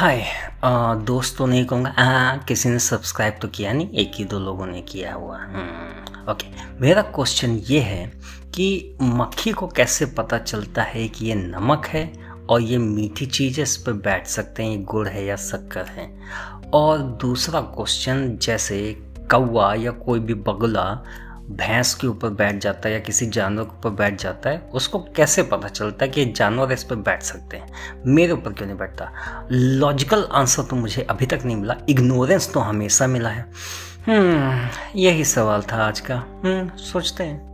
हाय दोस्तों तो नहीं कहूँगा। हाँ किसी ने सब्सक्राइब तो किया नहीं एक ही दो लोगों ने किया हुआ। हम्म, ओके मेरा क्वेश्चन ये है कि मक्खी को कैसे पता चलता है कि ये नमक है और ये मीठी चीज़ है इस पर बैठ सकते हैं ये गुड़ है या शक्कर है? और दूसरा क्वेश्चन जैसे कौवा या कोई भी बगुला भैंस के ऊपर बैठ जाता है या किसी जानवर के ऊपर बैठ जाता है, उसको कैसे पता चलता है कि जानवर इस पर बैठ सकते हैं? मेरे ऊपर क्यों नहीं बैठता? लॉजिकल आंसर तो मुझे अभी तक नहीं मिला। इग्नोरेंस तो हमेशा मिला है। हम्म यही सवाल था आज का। हम्म सोचते हैं।